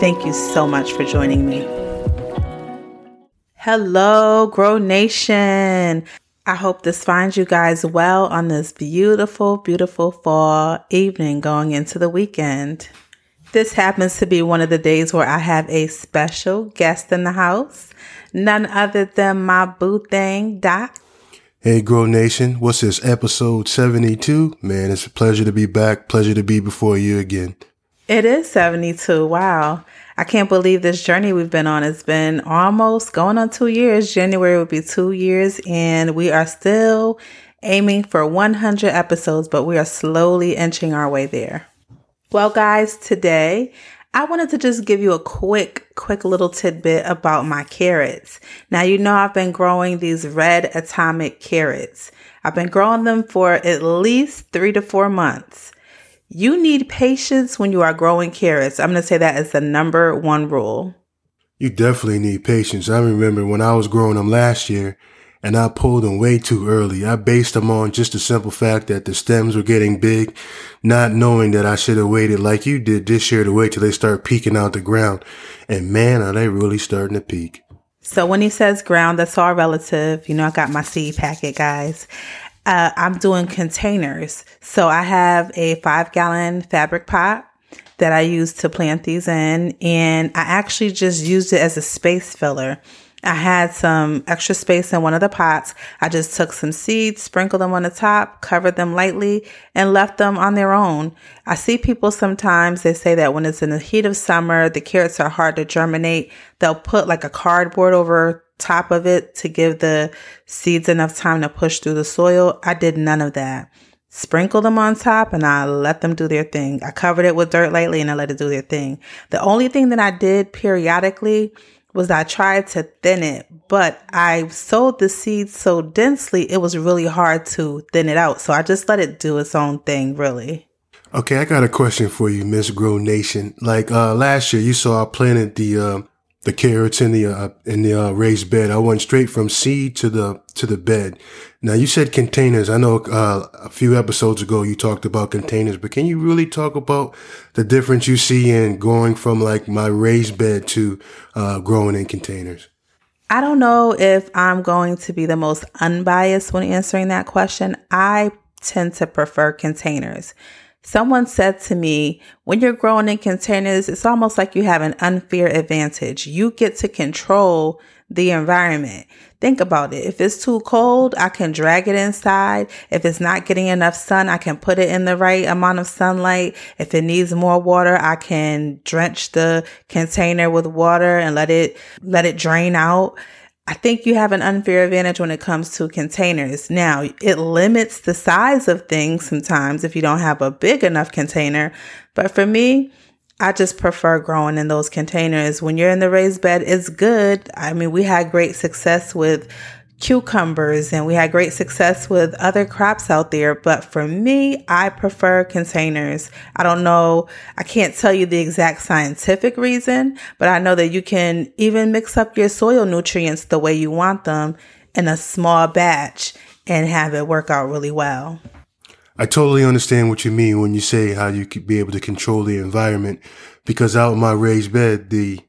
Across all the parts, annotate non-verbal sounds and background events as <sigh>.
Thank you so much for joining me. Hello, Grow Nation. I hope this finds you guys well on this beautiful, beautiful fall evening going into the weekend. This happens to be one of the days where I have a special guest in the house, none other than my boo thing, Doc. Hey, Grow Nation. What's this, episode 72? Man, it's a pleasure to be back. Pleasure to be before you again. It is 72. Wow. I can't believe this journey we've been on. It's been almost going on two years. January will be two years, and we are still aiming for 100 episodes, but we are slowly inching our way there. Well, guys, today I wanted to just give you a quick, quick little tidbit about my carrots. Now, you know, I've been growing these red atomic carrots. I've been growing them for at least three to four months. You need patience when you are growing carrots. I'm going to say that is the number one rule. You definitely need patience. I remember when I was growing them last year and I pulled them way too early. I based them on just the simple fact that the stems were getting big, not knowing that I should have waited like you did this year to wait till they start peeking out the ground. And man, are they really starting to peak. So when he says ground, that's all relative. You know, I got my seed packet, guys uh, I'm doing containers. So I have a five gallon fabric pot that I use to plant these in, and I actually just used it as a space filler. I had some extra space in one of the pots. I just took some seeds, sprinkled them on the top, covered them lightly, and left them on their own. I see people sometimes, they say that when it's in the heat of summer, the carrots are hard to germinate. They'll put like a cardboard over top of it to give the seeds enough time to push through the soil. I did none of that. Sprinkle them on top and I let them do their thing. I covered it with dirt lightly and I let it do their thing. The only thing that I did periodically was I tried to thin it, but I sowed the seeds so densely it was really hard to thin it out. So I just let it do its own thing, really. Okay, I got a question for you, Miss Grow Nation. Like uh last year, you saw I planted the uh, the carrots in the uh, in the uh, raised bed. I went straight from seed to the to the bed. Now you said containers. I know uh, a few episodes ago you talked about containers, but can you really talk about the difference you see in going from like my raised bed to uh, growing in containers? I don't know if I'm going to be the most unbiased when answering that question. I tend to prefer containers. Someone said to me, when you're growing in containers, it's almost like you have an unfair advantage. You get to control the environment. Think about it. If it's too cold, I can drag it inside. If it's not getting enough sun, I can put it in the right amount of sunlight. If it needs more water, I can drench the container with water and let it, let it drain out. I think you have an unfair advantage when it comes to containers. Now, it limits the size of things sometimes if you don't have a big enough container. But for me, I just prefer growing in those containers. When you're in the raised bed, it's good. I mean, we had great success with cucumbers and we had great success with other crops out there. But for me, I prefer containers. I don't know. I can't tell you the exact scientific reason, but I know that you can even mix up your soil nutrients the way you want them in a small batch and have it work out really well. I totally understand what you mean when you say how you could be able to control the environment because out in my raised bed, the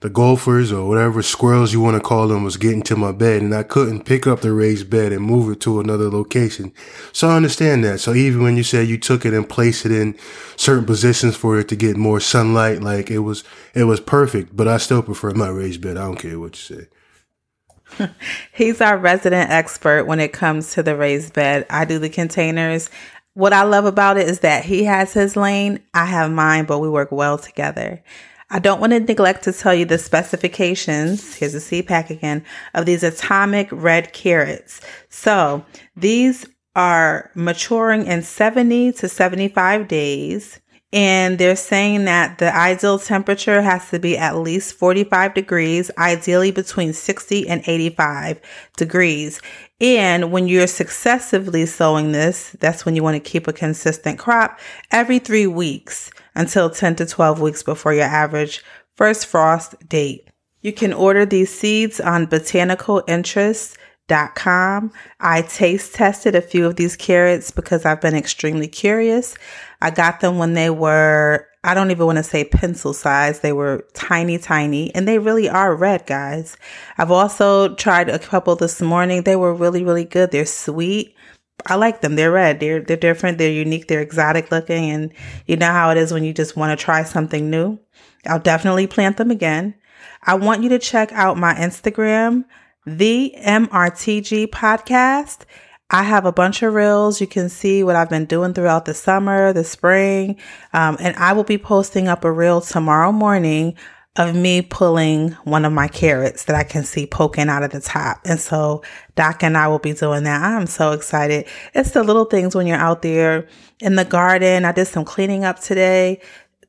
the gophers or whatever squirrels you want to call them was getting to my bed and I couldn't pick up the raised bed and move it to another location. So I understand that. So even when you said you took it and placed it in certain positions for it to get more sunlight, like it was, it was perfect, but I still prefer my raised bed. I don't care what you say. <laughs> He's our resident expert when it comes to the raised bed. I do the containers. What I love about it is that he has his lane, I have mine, but we work well together. I don't want to neglect to tell you the specifications. Here's a seed pack again of these atomic red carrots. So these are maturing in 70 to 75 days And they're saying that the ideal temperature has to be at least 45 degrees, ideally between 60 and 85 degrees. And when you're successively sowing this, that's when you want to keep a consistent crop every three weeks until 10 to 12 weeks before your average first frost date. You can order these seeds on botanicalinterest.com. I taste tested a few of these carrots because I've been extremely curious. I got them when they were, I don't even want to say pencil size. They were tiny, tiny, and they really are red, guys. I've also tried a couple this morning. They were really, really good. They're sweet. I like them. They're red. They're they're different. They're unique. They're exotic looking, and you know how it is when you just want to try something new. I'll definitely plant them again. I want you to check out my Instagram, the MRTG podcast. I have a bunch of reels. You can see what I've been doing throughout the summer, the spring, um, and I will be posting up a reel tomorrow morning of me pulling one of my carrots that I can see poking out of the top. And so Doc and I will be doing that. I'm so excited. It's the little things when you're out there in the garden. I did some cleaning up today.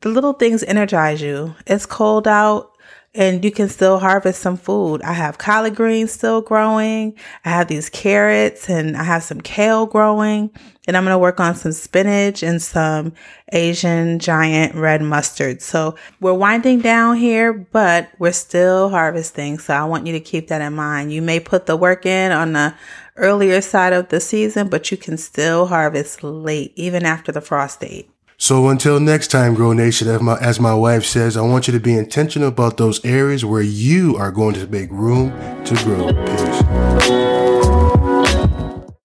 The little things energize you. It's cold out and you can still harvest some food. I have collard greens still growing. I have these carrots and I have some kale growing. And I'm going to work on some spinach and some Asian giant red mustard. So we're winding down here, but we're still harvesting. So I want you to keep that in mind. You may put the work in on the earlier side of the season, but you can still harvest late, even after the frost date. So until next time, Grow Nation, as my, as my wife says, I want you to be intentional about those areas where you are going to make room to grow. Peace.